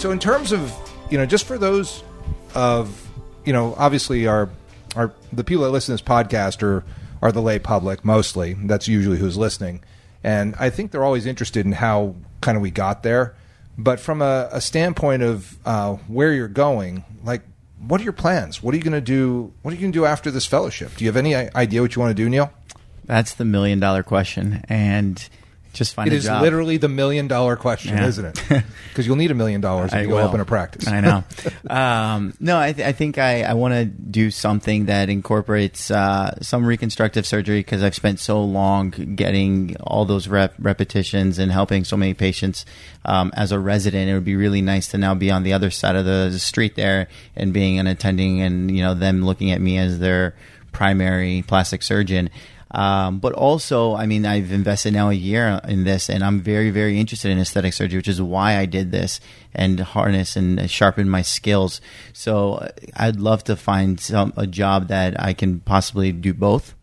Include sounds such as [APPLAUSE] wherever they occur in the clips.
So in terms of you know, just for those of you know, obviously our our the people that listen to this podcast are are the lay public mostly. That's usually who's listening, and I think they're always interested in how kind of we got there. But from a, a standpoint of uh, where you're going, like what are your plans? What are you going to do? What are you going to do after this fellowship? Do you have any idea what you want to do, Neil? That's the million dollar question, and just find It is job. literally the million dollar question, Yeah. isn't it? [LAUGHS] Because you'll need a million dollars if you go will. open a practice. I know. [LAUGHS] um, no, I, th- I think I, I want to do something that incorporates uh, some reconstructive surgery because I've spent so long getting all those rep- repetitions and helping so many patients um, as a resident. It would be really nice to now be on the other side of the street there and being an attending and you know them looking at me as their primary plastic surgeon. Um, but also, I mean, I've invested now a year in this, and I'm very, very interested in aesthetic surgery, which is why I did this and harness and sharpen my skills. So uh, I'd love to find some, a job that I can possibly do both,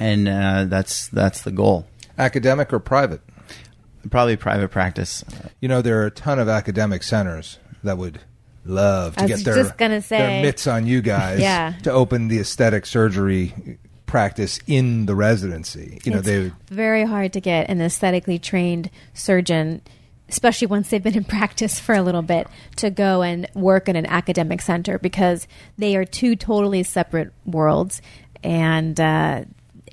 and uh, that's that's the goal. Academic or private? Probably private practice. You know, there are a ton of academic centers that would love to get their, just gonna say. their mitts on you guys [LAUGHS] Yeah. to open the aesthetic surgery practice in the residency. You know, It's they very hard to get an aesthetically trained surgeon, especially once they've been in [LAUGHS] practice for a little bit, to go and work in an academic center because they are two totally separate worlds, and uh,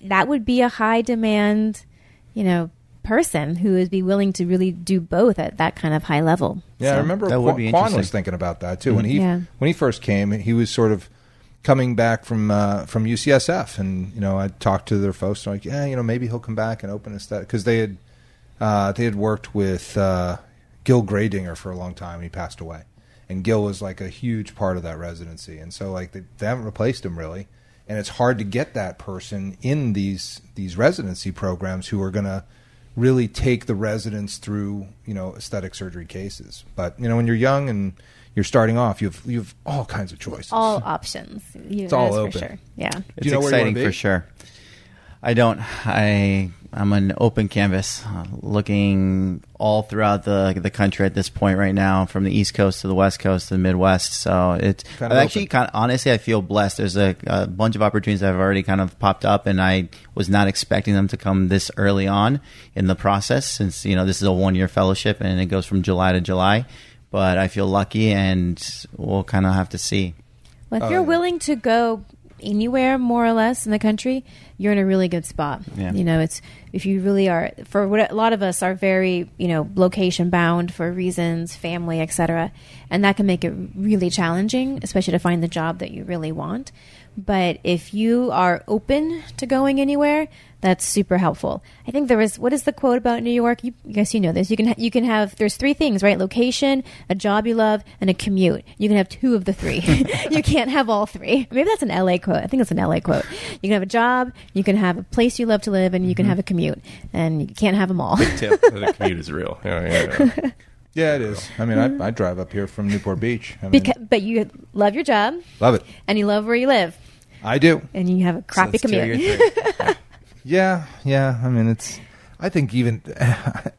that would be a high demand, you know, person who would be willing to really do both at that kind of high level. Yeah, I remember That would Quan, be Quan interesting. was thinking about that too when he Yeah. when he first came. He was sort of coming back from uh, from UCSF, and you know, I talked to their folks. They're like, yeah, you know, maybe he'll come back and open aesthetic because they had uh, they had worked with uh, Gil Gradinger for a long time. and He passed away, and Gil was like a huge part of that residency, and so like they, they haven't replaced him really. And it's hard to get that person in these these residency programs who are going to really take the residents through you know aesthetic surgery cases. But you know when you're young and you're starting off, you've you've all kinds of choices. all options. You, It's all open. for sure. Yeah. It's you know where you wanna exciting for sure. I don't. I I'm an open canvas, uh, looking all throughout the the country at this point right now, from the East Coast to the West Coast to the Midwest. So it's Kind of actually kind of honestly I feel blessed. There's a, a bunch of opportunities that have already kind of popped up, and I was not expecting them to come this early on in the process. Since you know this is a one year fellowship and it goes from July to July, but I feel lucky, and we'll kind of have to see. Well, if you're yeah. willing to go anywhere more or less in the country, you're in a really good spot. Yeah. You know, it's if you really are for what a lot of us are very, you know, location bound for reasons, family, etc. And that can make it really challenging, especially to find the job that you really want. But if you are open to going anywhere, that's super helpful. I think there was what is the quote about New York? You I guess you know this. You can ha- you can have there's three things, right? Location, a job you love, and a commute. You can have two of the three. [LAUGHS] you can't have all three. Maybe that's an LA quote. I think it's an LA quote. You can have a job, you can have a place you love to live, and you can mm-hmm. have a commute. And you can't have them all. Tip, the [LAUGHS] commute is real. Yeah, yeah, yeah. [LAUGHS] Yeah, it is. I mean, I, mm-hmm. I drive up here from Newport Beach. I mean, Beca- but you love your job love it. and you love where you live I do. and you have a crappy So let's do commute. your. [LAUGHS] Yeah, yeah. I mean, it's. I think even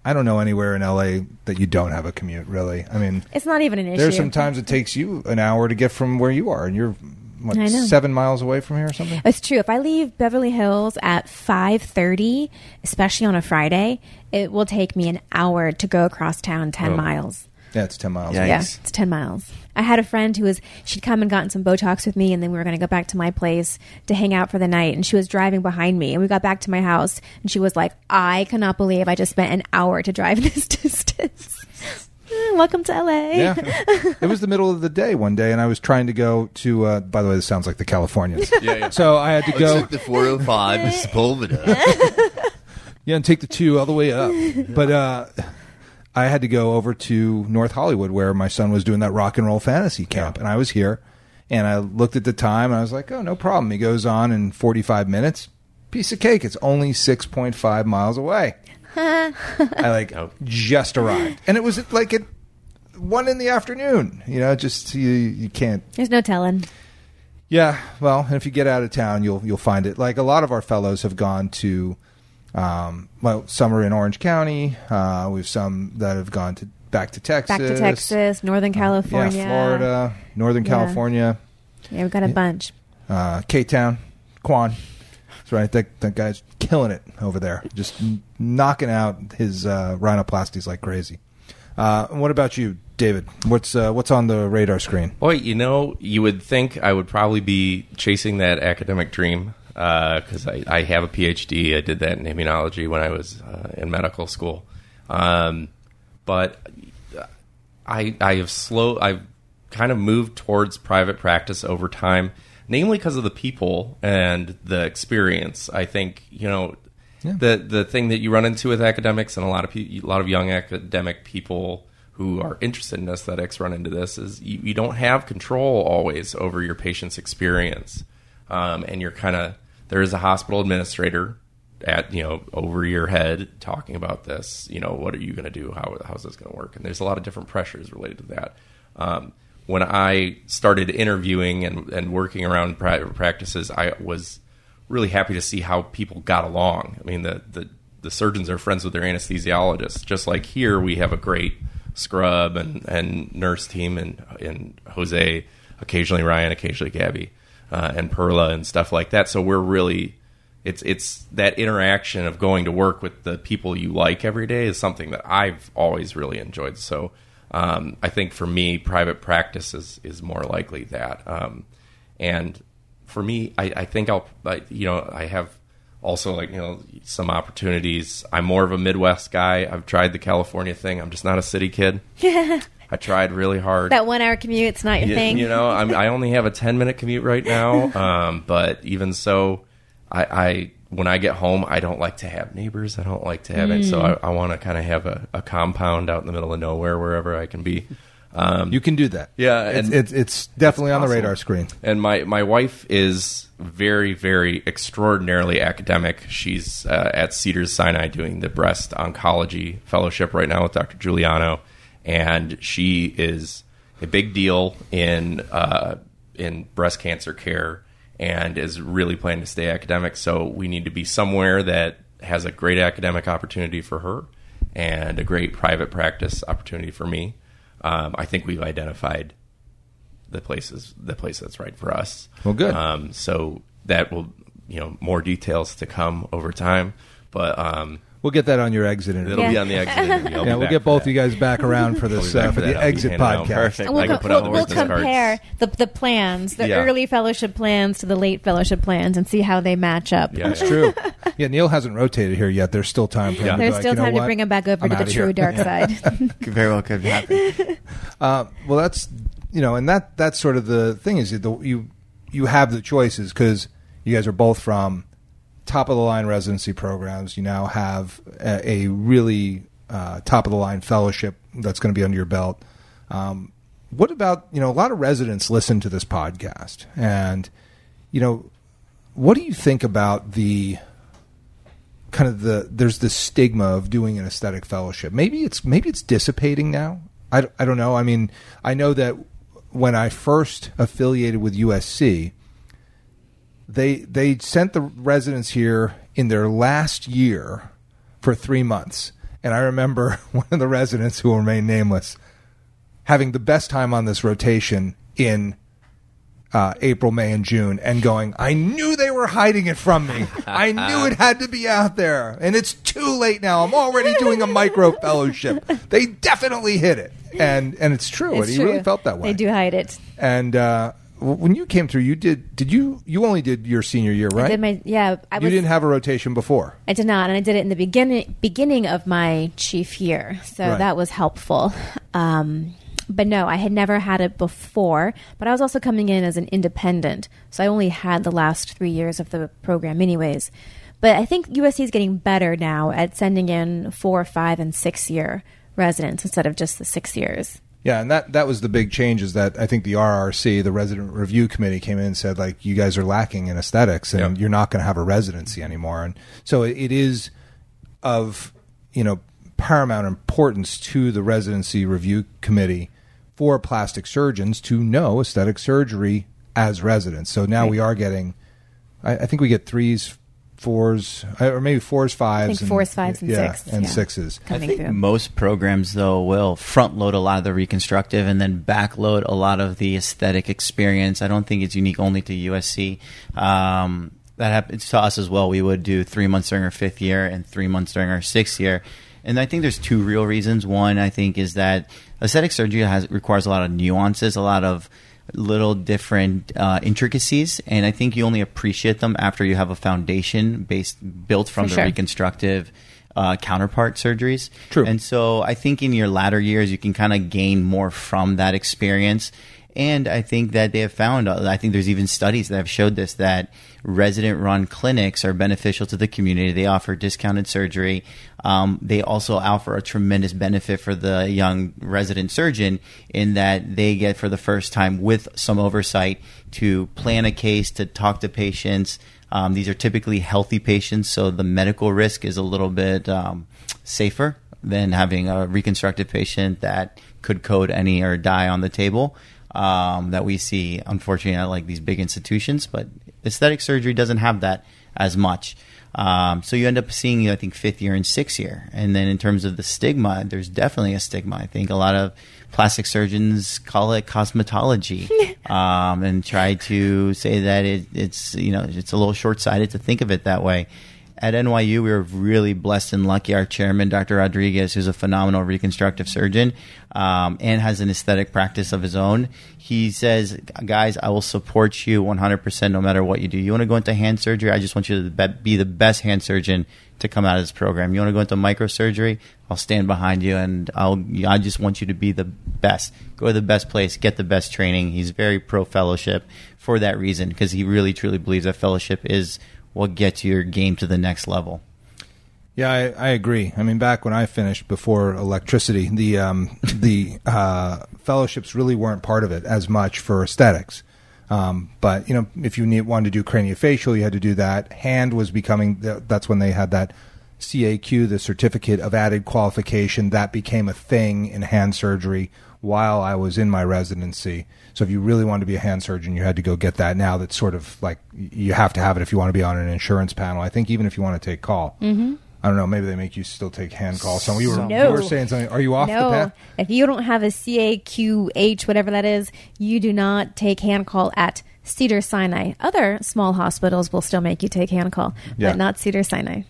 I don't know anywhere in LA that you don't have a commute. Really, I mean, it's not even an issue. there's sometimes it takes you an hour to get from where you are, and you're what seven miles away from here or something. It's true. If I leave Beverly Hills at 5:30, especially on a Friday, it will take me an hour to go across town 10 Oh. miles. Yeah, it's ten miles. Yeah. away. Yeah, it's 10 miles. I had a friend who was she'd come and gotten some Botox with me and then we were going to go back to my place to hang out for the night and she was driving behind me and we got back to my house and she was like, "I cannot believe I just spent an hour to drive [LAUGHS] this distance." "Eh, welcome to LA. Yeah, [LAUGHS] it was the middle of the day one day, and I was trying to go to. Uh, by the way, this sounds like the Californians. Yeah, yeah. So I had to go. Took the 405 to [LAUGHS] Sepulveda. [LAUGHS] Yeah, and take the two all the way up. But uh, I had to go over to North Hollywood where my son was doing that rock and roll fantasy camp, and I was here. And I looked at the time, and I was like, "Oh, no problem." He goes on in forty-five minutes. Piece of cake. It's only six point five miles away. I like Oh. just arrived, and it was like at one in the afternoon. You know, just you you can't There's no telling. yeah, well, and if you get out of town, you'll you'll find it. Like a lot of our fellows have gone to, um, well, some are in Orange County. Uh, we have some that have gone to back to Texas, Back to Texas, Northern California. yeah, Florida, Northern Yeah. California, Yeah, we've got a bunch. uh, K Town, Quan. That's right. That that guy's killing it over there, just knocking out his uh, rhinoplasties like crazy. Uh, what about you, David? What's uh, what's on the radar screen? Boy, you know, you would think I would probably be chasing that academic dream because I, I have a PhD. I did that in immunology when I was uh, in medical school. Um, but I I have slow I've kind of moved towards private practice over time, namely because of the people and the experience. I think you know the the thing that you run into with academics and a lot of pe- a lot of young academic people who are interested in aesthetics run into this is you, you don't have control always over your patient's experience, um, and you're kind of there is a hospital administrator at you know over your head talking about this you know what are you going to do? How how's this going to work? And there's a lot of different pressures related to that. Um, when i started interviewing and, and working around private practices i was really happy to see how people got along. I mean the the, the surgeons are friends with their anesthesiologists. Just like here we have a great scrub and, and nurse team and, and jose occasionally ryan occasionally gabby uh, and perla and stuff like that so we're really it's it's that interaction of going to work with the people you like every day is something that I've always really enjoyed. So um, I think for me, private practice is is more likely that. Um, and for me, I, I think I'll I, you know I have also like you know some opportunities. I'm more of a Midwest guy. I've tried the California thing. I'm just not a city kid. [LAUGHS] I tried really hard. That one hour commute, it's not your You, thing. you know, I'm, I only have a 10 minute commute right now. [LAUGHS] Um, but even so, I, I when I get home, I don't like to have neighbors. I don't like to have it. So Mm. I, I want to kind of have a, a compound out in the middle of nowhere, wherever I can be. Um, You can do that. Yeah, it's and- it's, it's definitely on the radar screen. and my, my wife is very, very extraordinarily academic. She's uh, at Cedars Sinai doing the breast oncology fellowship right now with Dr. Giuliano, and she is a big deal in uh, in breast cancer care and is really planning to stay academic. So we need to be somewhere that has a great academic opportunity for her and a great private practice opportunity for me. Um, I think we've identified the places the place that's right for us. Well, good. Um, so that will you know more details to come over time, but um, We'll get that on your exit interview. it'll be Yeah. on the exit. interview. I'll yeah, we'll get both that. you guys back [LAUGHS] around for this uh, for that. the I'll exit podcast. Perfect. And we'll, I can co- put out we'll, we'll business compare the, the plans, the Yeah. early fellowship plans to the late fellowship plans, and see how they match up. Yeah, That's true. [LAUGHS] Yeah, Neil hasn't rotated here yet. There's still time for him. Yeah. to be There's like, still you know time to bring him back over I'm to the true dark side. [LAUGHS] Could very well could happen. Uh, well, that's you know, and that that's sort of the thing is that the, you you have the choices because you guys are both from top of the line residency programs. You now have a, a really uh, top of the line fellowship that's going to be under your belt. Um, what about you know a lot of residents listen to this podcast, and you know, what do you think about the kind of the there's this stigma of doing an aesthetic fellowship. Maybe it's maybe it's dissipating now. I, I don't know. I mean, I know that when I first affiliated with USC, they they sent the residents here in their last year for three months, and I remember [LAUGHS] one of the residents who will remain nameless having the best time on this rotation in uh, April, May, and June, and going, I knew they were hiding it from me. I knew it had to be out there, and it's too late now. I'm already doing a micro fellowship. They definitely hit it, and and it's true. It's he true. really felt that way. They do hide it. And uh, when you came through, you did. Did you? You only did your senior year, I right? did my yeah. I you was, didn't have a rotation before. I did not, and I did it in the beginning beginning of my chief year, so Right. that was helpful. Um, but no, I had never had it before. But I was also coming in as an independent, so I only had the last three years of the program, anyways. But I think USC is getting better now at sending in four, five, and six year residents instead of just the six years. Yeah, and that that was the big change is that I think the RRC, the Resident Review Committee, came in and said like you guys are lacking in aesthetics and Yep. you're not going to have a residency anymore, and so it, it is of you know paramount importance to the Residency Review Committee for plastic surgeons to know aesthetic surgery as residents. So now we are getting, I, I think we get threes, fours, uh, or maybe fours, fives, think fours, fives, and yeah, sixes, and yeah. sixes. I think through. most programs, though, will front load a lot of the reconstructive and then backload a lot of the aesthetic experience. I don't think it's unique only to USC. Um, that happens to us as well. We would do three months during our fifth year and three months during our sixth year. And I think there's two real reasons. One, I think, is that aesthetic surgery has requires a lot of nuances, a lot of little different uh, intricacies, and I think you only appreciate them after you have a foundation based built from For the sure. reconstructive uh, counterpart surgeries. True. And so I think in your latter years, you can kind of gain more from that experience. And I think that they have found, I think there's even studies that have showed this, that resident run clinics are beneficial to the community. They offer discounted surgery. Um, they also offer a tremendous benefit for the young resident surgeon in that they get for the first time with some oversight to plan a case, to talk to patients. Um, these are typically healthy patients, so the medical risk is a little bit um, safer than having a reconstructive patient that could code any or die on the table um, that we see, unfortunately, at like these big institutions. But aesthetic surgery doesn't have that as much. Um, so you end up seeing, I think, fifth year and sixth year. And then in terms of the stigma, there's definitely a stigma. I think a lot of plastic surgeons call it cosmetology [LAUGHS] um, and try to say that it, it's you know it's a little short sighted to think of it that way. At NYU, we were really blessed and lucky. Our chairman, Dr. Rodriguez, who's a phenomenal reconstructive surgeon um, and has an aesthetic practice of his own, he says, "Guys, I will support you 100% no matter what you do. You want to go into hand surgery? I just want you to be- the best hand surgeon to come out of this program. You want to go into microsurgery? I'll stand behind you, and I'll. I just want you to be the best. Go to the best place, get the best training. He's very pro fellowship for that reason because he really truly believes that fellowship is what gets your game to the next level. Yeah, I, I agree. I mean, back when I finished before electricity, the um, [LAUGHS] the uh, fellowships really weren't part of it as much for aesthetics. Um, but you know, if you need, wanted to do craniofacial, you had to do that. Hand was becoming. That's when they had that CAQ, the certificate of added qualification, that became a thing in hand surgery while I was in my residency. So if you really wanted to be a hand surgeon, you had to go get that. Now that's sort of like you have to have it if you want to be on an insurance panel. I think even if you want to take call. Mm-hmm. I don't know. Maybe they make you still take hand call. So you were, No. you were saying something. Are you off no, the path? if you don't have a CAQH, whatever that is, you do not take hand call at Cedar Sinai. Other small hospitals will still make you take hand call, Yeah. but not Cedar Sinai.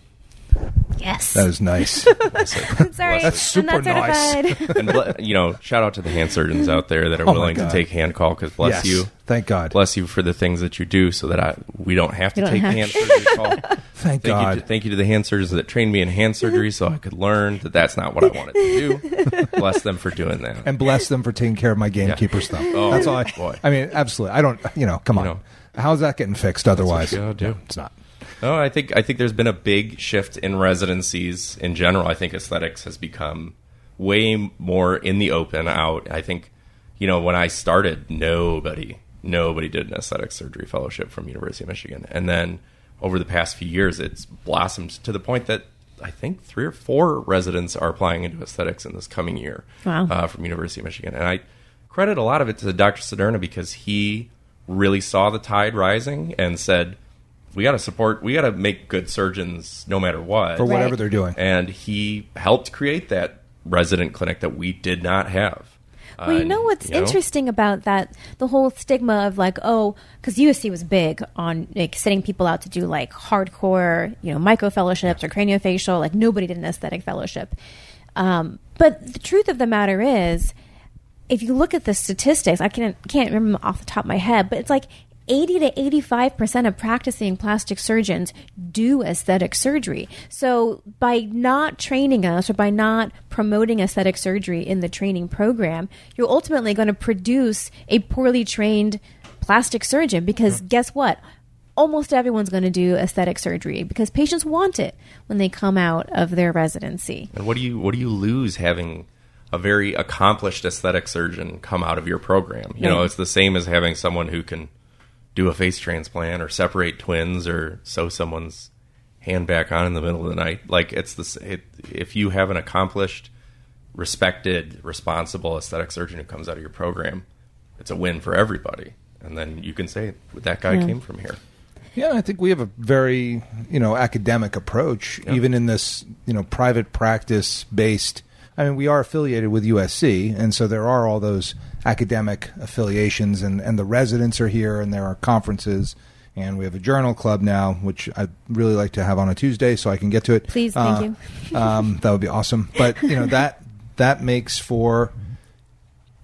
Yes. That is nice. [LAUGHS] [LAUGHS] Sorry. That's super I'm not nice. certified. and ble- you know, shout out to the hand surgeons out there that are Oh my willing to God. take hand call because bless yes. you, Thank God. bless you for the things that you do, so that I we don't have to You don't take have- hand surgery call. [LAUGHS] Thank Thank God. you, to, thank you to the hand surgeons that trained me in hand surgery, so I could learn that that's not what I wanted to do. Bless them for doing that. and bless them for taking care of my gamekeeper stuff. Oh, That's all. I, boy. I mean, absolutely. I don't. You know, come on. know. How's that getting fixed otherwise? you gotta do. It's not. No, I think I think there's been a big shift in residencies in general. I think aesthetics has become way more in the open out. I think, you know, when I started, nobody nobody did an aesthetic surgery fellowship from University of Michigan, and then over the past few years, it's blossomed to the point that I think three or four residents are applying into aesthetics in this coming year Wow. uh, from University of Michigan, and I credit a lot of it to Dr. Cederna because he really saw the tide rising and said, "We got to support. We got to make good surgeons no matter what." For whatever Right. they're doing. and he helped create that resident clinic that we did not have. Well, you Uh, know what's you know? interesting about that? The whole stigma of like, oh, because USC was big on like sending people out to do like hardcore, you know, micro fellowships or craniofacial. Like nobody did an aesthetic fellowship. Um, but the truth of the matter is, if you look at the statistics, I can't can't remember off the top of my head, but it's like 80 to 85% of practicing plastic surgeons do aesthetic surgery. So by not training us or by not promoting aesthetic surgery in the training program, you're ultimately going to produce a poorly trained plastic surgeon because guess what? Almost everyone's going to do aesthetic surgery because patients want it when they come out of their residency. And what do you what do you lose having a very accomplished aesthetic surgeon come out of your program? You know, it's the same as having someone who can do a face transplant or separate twins or sew someone's hand back on in the middle of the night. Like it's the it, if you have an accomplished, respected, responsible aesthetic surgeon who comes out of your program, it's a win for everybody. And then you can say that guy Yeah. came from here. Yeah, I think we have a very you know academic approach, Yeah. even in this you know private practice based. I mean, we are affiliated with USC, and so there are all those academic affiliations, and and the residents are here, and there are conferences, and we have a journal club now, which I'd really like to have on a Tuesday, so I can get to it. Please, thank you. [LAUGHS] um, that would be awesome. But you know that that makes for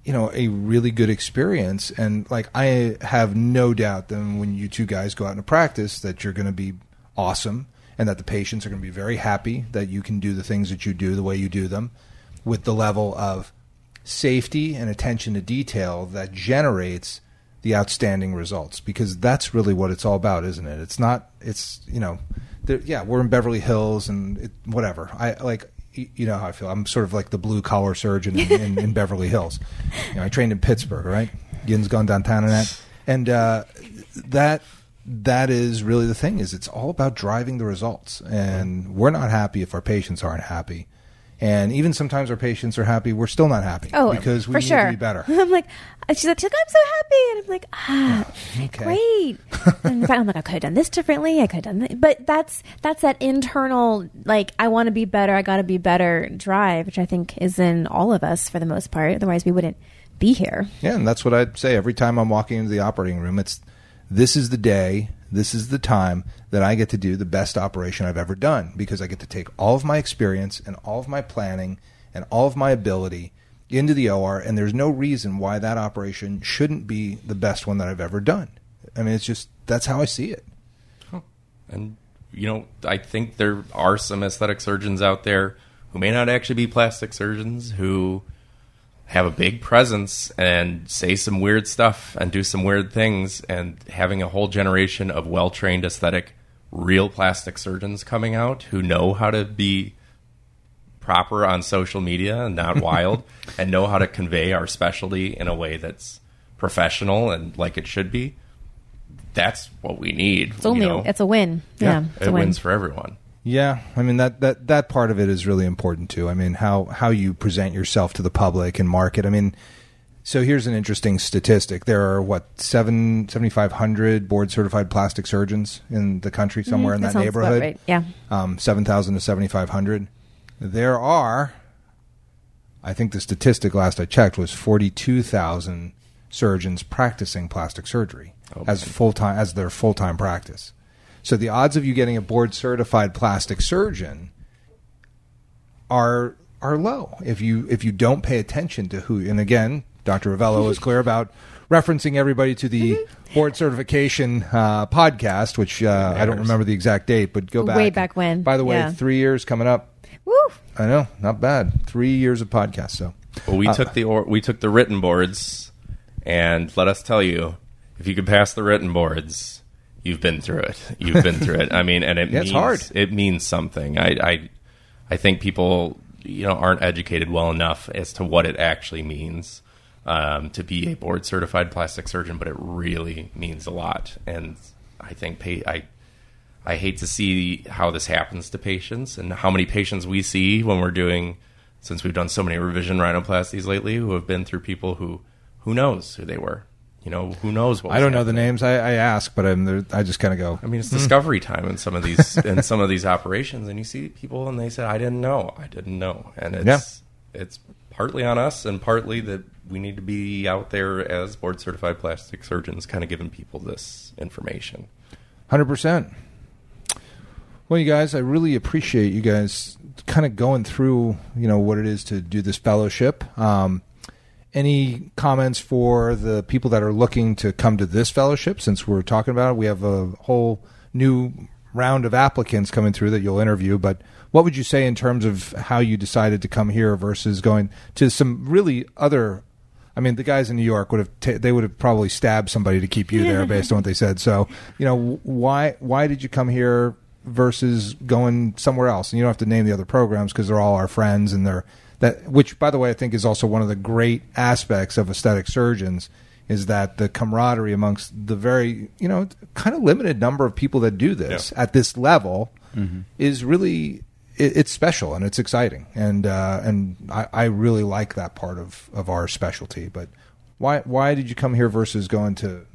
you know a really good experience and like i have no doubt that when you two guys go out into practice that you're going to be awesome and that the patients are going to be very happy that you can do the things that you do the way you do them with the level of safety and attention to detail that generates the outstanding results because that's really what it's all about isn't it? It's not it's you know yeah we're in beverly hills and it, whatever. I like you know how i feel. I'm sort of like the blue collar surgeon in, in, in beverly hills. You know i trained in pittsburgh right? Yin's gone downtown and that. And uh, that that is really the thing is it's all about driving the results. And we're not happy if our patients aren't happy and even sometimes our patients are happy we're still not happy Oh, because we for need sure. to be better [LAUGHS] I'm like, she's like, she's like, I'm so happy, and I'm like, ah, Okay. great. [LAUGHS] and in fact, I'm like, I could have done this differently. I could have done that, but that's that's that internal, like, I want to be better. I got to be better drive, which I think is in all of us for the most part. Otherwise, we wouldn't be here. Yeah, and that's what I'd say every time I'm walking into the operating room. It's this is the day, this is the time that I get to do the best operation I've ever done because I get to take all of my experience and all of my planning and all of my ability into the OR, and there's no reason why that operation shouldn't be the best one that I've ever done. I mean, it's just that's how I see it. And you know, I think there are some aesthetic surgeons out there who may not actually be plastic surgeons who have a big presence and say some weird stuff and do some weird things and having a whole generation of well-trained aesthetic real plastic surgeons coming out who know how to be proper on social media and not [LAUGHS] wild and know how to convey our specialty in a way that's professional and like it should be that's what we need It's only you know? it's a win. Yeah, it's it a win. wins for everyone. Yeah, I mean that, that that part of it is really important too. I mean how how you present yourself to the public and market. I mean, so here's an interesting statistic: there are what seven seventy five hundred board certified plastic surgeons in the country, somewhere in that that, sounds about neighborhood. right. Yeah. um, seven thousand to seventy five hundred. There are, I think the statistic last I checked was forty two thousand surgeons practicing plastic surgery Oh, as full time as their full time practice. So the odds of you getting a board certified plastic surgeon are are low if you if you don't pay attention to who. And again, Dr. Rovelo is clear about referencing everybody to the board certification uh, podcast, which uh, I don't remember the exact date, but go back. Way back when, By the way, yeah. three years coming up. Woo! I know, not bad. Three years of podcast. So Well, we Uh, took the or, we took the written boards, and let us tell you, if you could pass the written boards, you've been through it. You've been through it. I mean, and it [LAUGHS] Yeah, it's hard. It means something. I, I I think people you know aren't educated well enough as to what it actually means um, to be a board certified plastic surgeon, but it really means a lot. And I think pa- I I hate to see how this happens to patients and how many patients we see when we're doing since we've done so many revision rhinoplasties lately who have been through people who who knows who they were. You know, who knows what I don't know the names. I, I ask, but I'm there, I just kind of go. I mean, it's discovery time in some of these in some of these operations, and you see people and they said, "I didn't know, I didn't know," and it's it's partly on us and partly that we need to be out there as board certified plastic surgeons, kind of giving people this information. Hundred percent. Well, you guys, I really appreciate you guys kind of going through, you know, what it is to do this fellowship. Um, any comments for the people that are looking to come to this fellowship? Since we're talking about it, we have a whole new round of applicants coming through that you'll interview. But what would you say in terms of how you decided to come here versus going to some really other? I mean, the guys in New York would have ta they would have probably stabbed somebody to keep you there [LAUGHS] based on what they said. So, you know, why why did you come here versus going somewhere else? And you don't have to name the other programs because they're all our friends and they're that. Which, by the way, I think is also one of the great aspects of aesthetic surgeons is that the camaraderie amongst the very you know kind of limited number of people that do this at this level is really it, it's special and it's exciting and uh, and I, I really like that part of, of our specialty. But why why did you come here versus going to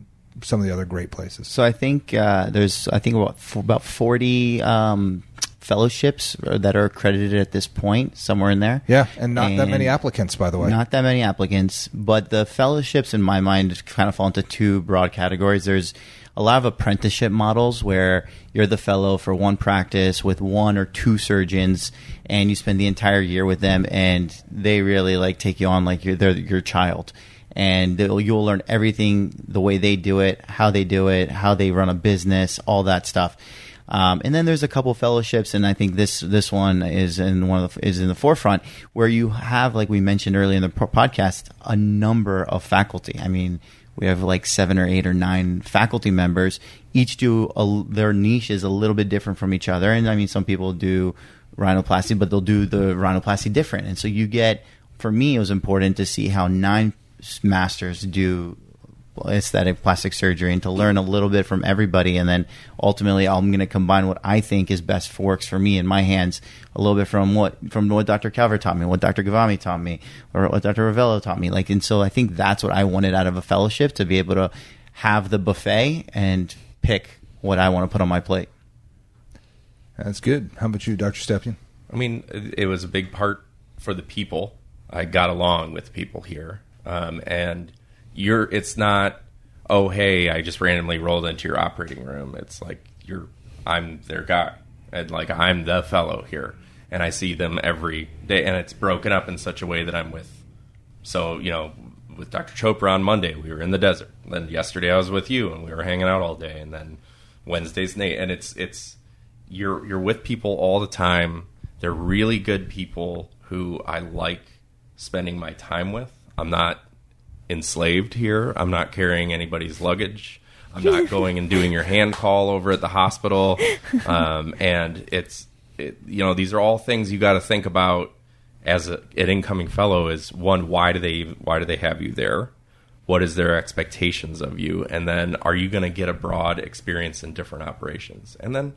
some of the other great places? So I think uh, there's I think about about forty um, fellowships that are accredited at this point, somewhere in there. Yeah, and not that many applicants, by the way. Not that many applicants, but the fellowships, in my mind, kind of fall into two broad categories. There's a lot of apprenticeship models where you're the fellow for one practice with one or two surgeons, and you spend the entire year with them, and they really like take you on like you're they're your child. And you'll learn everything the way they do it, how they do it, how they run a business, all that stuff. Um, and then there's a couple fellowships, and I think this this one is in one of the, is in the forefront where you have, like we mentioned earlier in the podcast, a number of faculty. I mean, we have like seven or eight or nine faculty members. Each do a, their niche is a little bit different from each other, and I mean, some people do rhinoplasty, but they'll do the rhinoplasty different. And so you get, for me, it was important to see how nine masters do aesthetic plastic surgery and to learn a little bit from everybody and then ultimately I'm going to combine what I think is best for works for me in my hands a little bit from what from what Dr. Calvert taught me what Dr. Ghavami taught me or what Dr. Rovelo taught me like and so I think that's what I wanted out of a fellowship to be able to have the buffet and pick what I want to put on my plate That's good. How about you, Dr. Stepien? I mean, it it was a big part for the people. I got along with people here, um, and you're. It's not. Oh, hey, I just randomly rolled into your operating room. It's like you're. I'm their guy, and like I'm the fellow here, and I see them every day, and it's broken up in such a way that I'm with. So you know, with Dr. Chopra on Monday, we were in the desert. Then yesterday I was with you, and we were hanging out all day, and then Wednesday's Nate, and it's it's you're you're with people all the time. They're really good people who I like spending my time with. I'm not enslaved here. I'm not carrying anybody's luggage. I'm not [LAUGHS] going and doing your hand call over at the hospital. [LAUGHS] Um, and it's it, you know these are all things you got to think about as a, an incoming fellow. Is one why do they why do they have you there? What is their expectations of you? And then are you going to get a broad experience in different operations? And then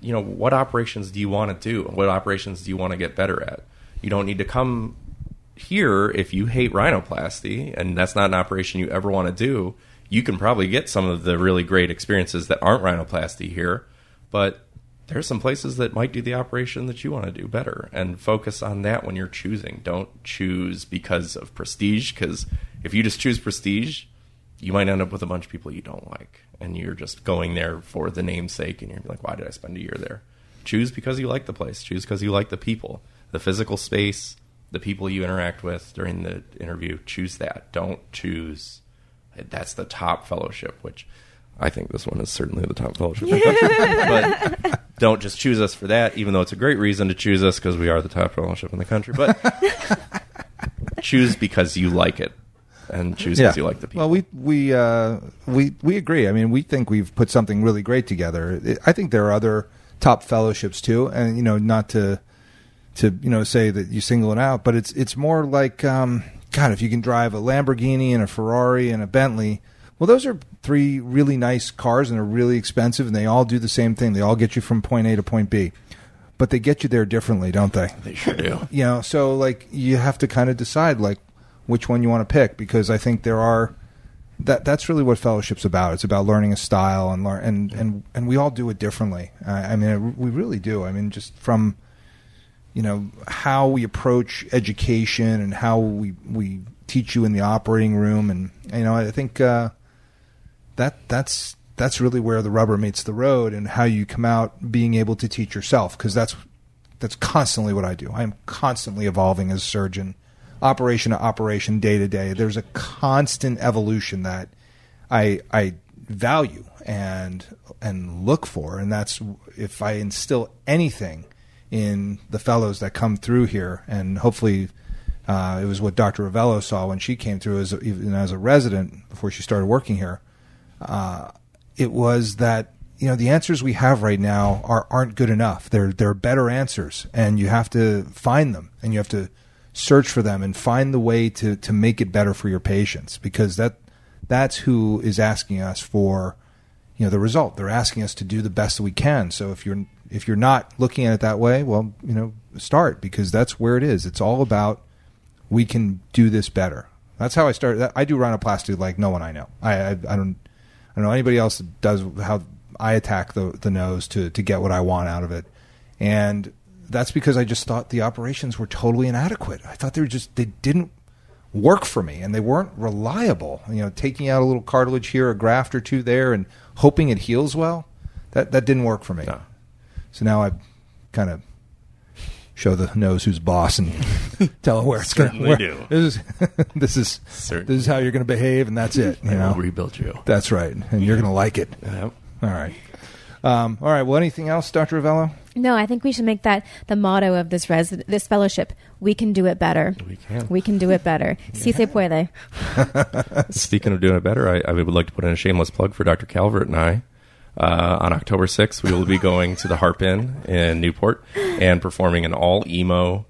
you know, what operations do you want to do? What operations do you want to get better at? You don't need to come here if you hate rhinoplasty and that's not an operation you ever want to do. You can probably get some of the really great experiences that aren't rhinoplasty here, but there's some places that might do the operation that you want to do better and focus on that when you're choosing. Don't choose because of prestige because if you just choose prestige, you might end up with a bunch of people you don't like and you're just going there for the namesake and you're like why did i spend a year there choose because you like the place choose because you like the people the physical space the people you interact with during the interview choose that don't choose that's the top fellowship which i think this one is certainly the top fellowship in the country. but don't just choose us for that even though it's a great reason to choose us because we are the top fellowship in the country but [LAUGHS] choose because you like it and choose because you like the people Well, we we uh, we we agree. I mean, we think we've put something really great together. I think there are other top fellowships too, and you know, not to to you know say that you single it out, but it's it's more like um, God, if you can drive a Lamborghini and a Ferrari and a Bentley. Well, those are three really nice cars and they're really expensive, and they all do the same thing. They all get you from point A to point B, but they get you there differently, don't they? they sure do you know so like you have to kind of decide like which one you want to pick because i think there are that that's really what fellowship's about it's about learning a style and learn and and and we all do it differently i, I mean we really do i mean just from you know how we approach education and how we we teach you in the operating room and you know i think uh that that's that's really where the rubber meets the road and how you come out being able to teach yourself because that's that's constantly what I do. I am constantly evolving as a surgeon. operation to operation, day to day. There's a constant evolution that I I value and and look for, and that's if I instill anything in the fellows that come through here, and hopefully. Uh, it was what Dr. Rovelo saw when she came through as a, even as a resident before she started working here. Uh, it was that you know the answers we have right now are aren't good enough. They're they're better answers, and you have to find them, and you have to search for them and find the way to to make it better for your patients because that that's who is asking us for you know the result. They're asking us to do the best that we can. So if you're if you're not looking at it that way, well, you know, start because that's where it is. It's all about we can do this better. That's how I started. I do rhinoplasty like no one I know. I I, I don't I don't know anybody else that does how I attack the the nose to to get what I want out of it, and that's because I just thought the operations were totally inadequate. I thought they were just they didn't work for me and they weren't reliable. You know, taking out a little cartilage here, a graft or two there, and hoping it heals well. That that didn't work for me. So now I kind of show the nose who's boss and [LAUGHS] tell him where it's going. Certainly do. [LAUGHS] This is this is Certainly this is how you're going to behave, and that's it. You I know, will rebuild you. that's right, and you're going to like it. Yep. All right. Um, all right. Well, anything else, Dr. Rovelo? No, I think we should make that the motto of this res- this fellowship. We can do it better. We can. We can do it better. [LAUGHS] Si se puede. Speaking of doing it better, I, I would like to put in a shameless plug for Dr. Calvert and I. Uh, on October 6th, we will be going to the Harp Inn in Newport and performing an all emo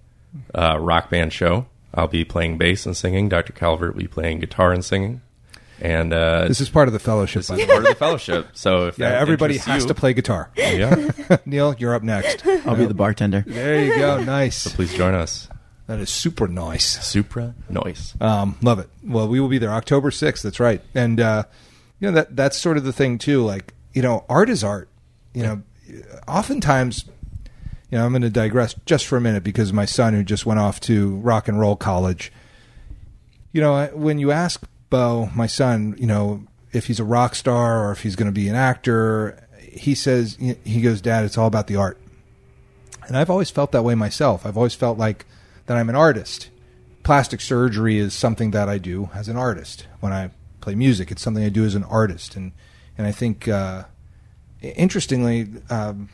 uh, rock band show. I'll be playing bass and singing. Dr. Calvert will be playing guitar and singing. And uh, This is part of the fellowship. this is part of the fellowship. So if Yeah, everybody has you- to play guitar. Yeah, [LAUGHS] Neil, you're up next. I'll be the bartender. There you go. Nice. please join us. That is super nice. Supra nice. Um, love it. Well, we will be there October 6th. That's right. And, uh, you know, that, that's sort of the thing too. Like, you know, art is art. You know, oftentimes, you know, I'm going to digress just for a minute because my son who just went off to rock and roll college, you know, when you ask Bo, my son, you know, if he's a rock star or if he's going to be an actor, he says, he goes, Dad, it's all about the art. And I've always felt that way myself. I've always felt like that I'm an artist. Plastic surgery is something that I do as an artist. When I play music, it's something I do as an artist. And and I think, uh, interestingly, um,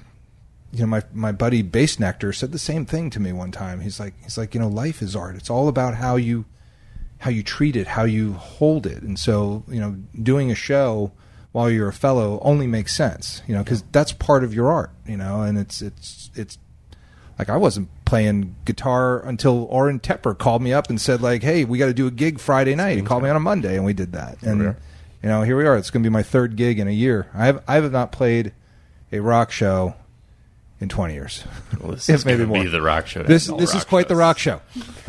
you know, my my buddy Bassnectar said the same thing to me one time. He's like, he's like, you know, life is art. It's all about how you how you treat it, how you hold it. And so, you know, doing a show while you're a fellow only makes sense, you know, because that's part of your art, you know, and it's it's it's like I wasn't playing guitar until Oren Tepper called me up and said like, "Hey, we got to do a gig Friday night." He called me on a Monday, and we did that. And. You know, here we are. It's going to be my third gig in a year. I have I have not played a rock show in 20 years. Well, this [LAUGHS] If is maybe more. be the rock show. This this is quite the rock show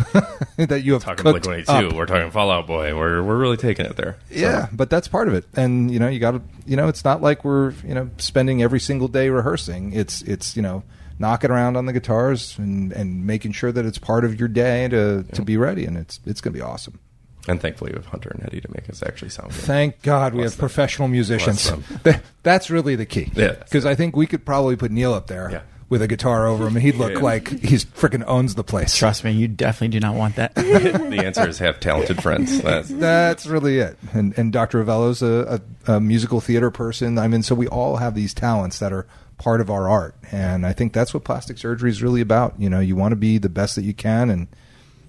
[LAUGHS] that you have Talking cooked Blink up. 22. We're talking Fall Out Boy. We're we're really taking it there. So, Yeah, but that's part of it. And you know, you got to you know, it's not like we're, you know, spending every single day rehearsing. It's it's, you know, knocking around on the guitars and and making sure that it's part of your day to to be ready and it's it's going to be awesome. And thankfully, we have Hunter and Eddie to make us actually sound good. Thank God we Bless have them. professional musicians. That- [LAUGHS] That's really the key. Yeah. Because I think we could probably put Neil up there Yeah. with a guitar over him and he'd look Yeah. like he's freaking owns the place. Trust me, you definitely do not want that. [LAUGHS] [LAUGHS] the answer is have talented friends. That's, That's really it. And and Dr. Rovelo's a, a, a musical theater person. I mean, so we all have these talents that are part of our art, and I think that's what plastic surgery is really about. You know, you want to be the best that you can, and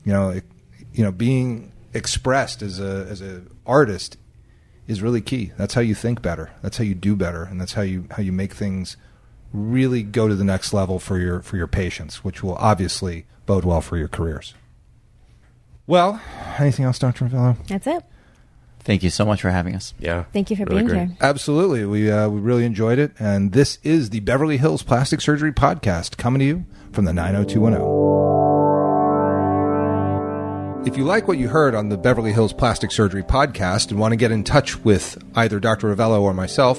you know, it, you know, being expressed as a as a artist is really key. That's how you think better. That's how you do better, and that's how you how you make things really go to the next level for your for your patients, which will obviously bode well for your careers. Well, anything else, Dr. Rovelo? That's it. Thank you so much for having us. yeah. Thank you for really being great. here. Absolutely. We uh, we really enjoyed it. And this is the Beverly Hills Plastic Surgery Podcast coming to you from the 90210. If you like what you heard on the Beverly Hills Plastic Surgery Podcast and want to get in touch with either Dr. Rovelo or myself,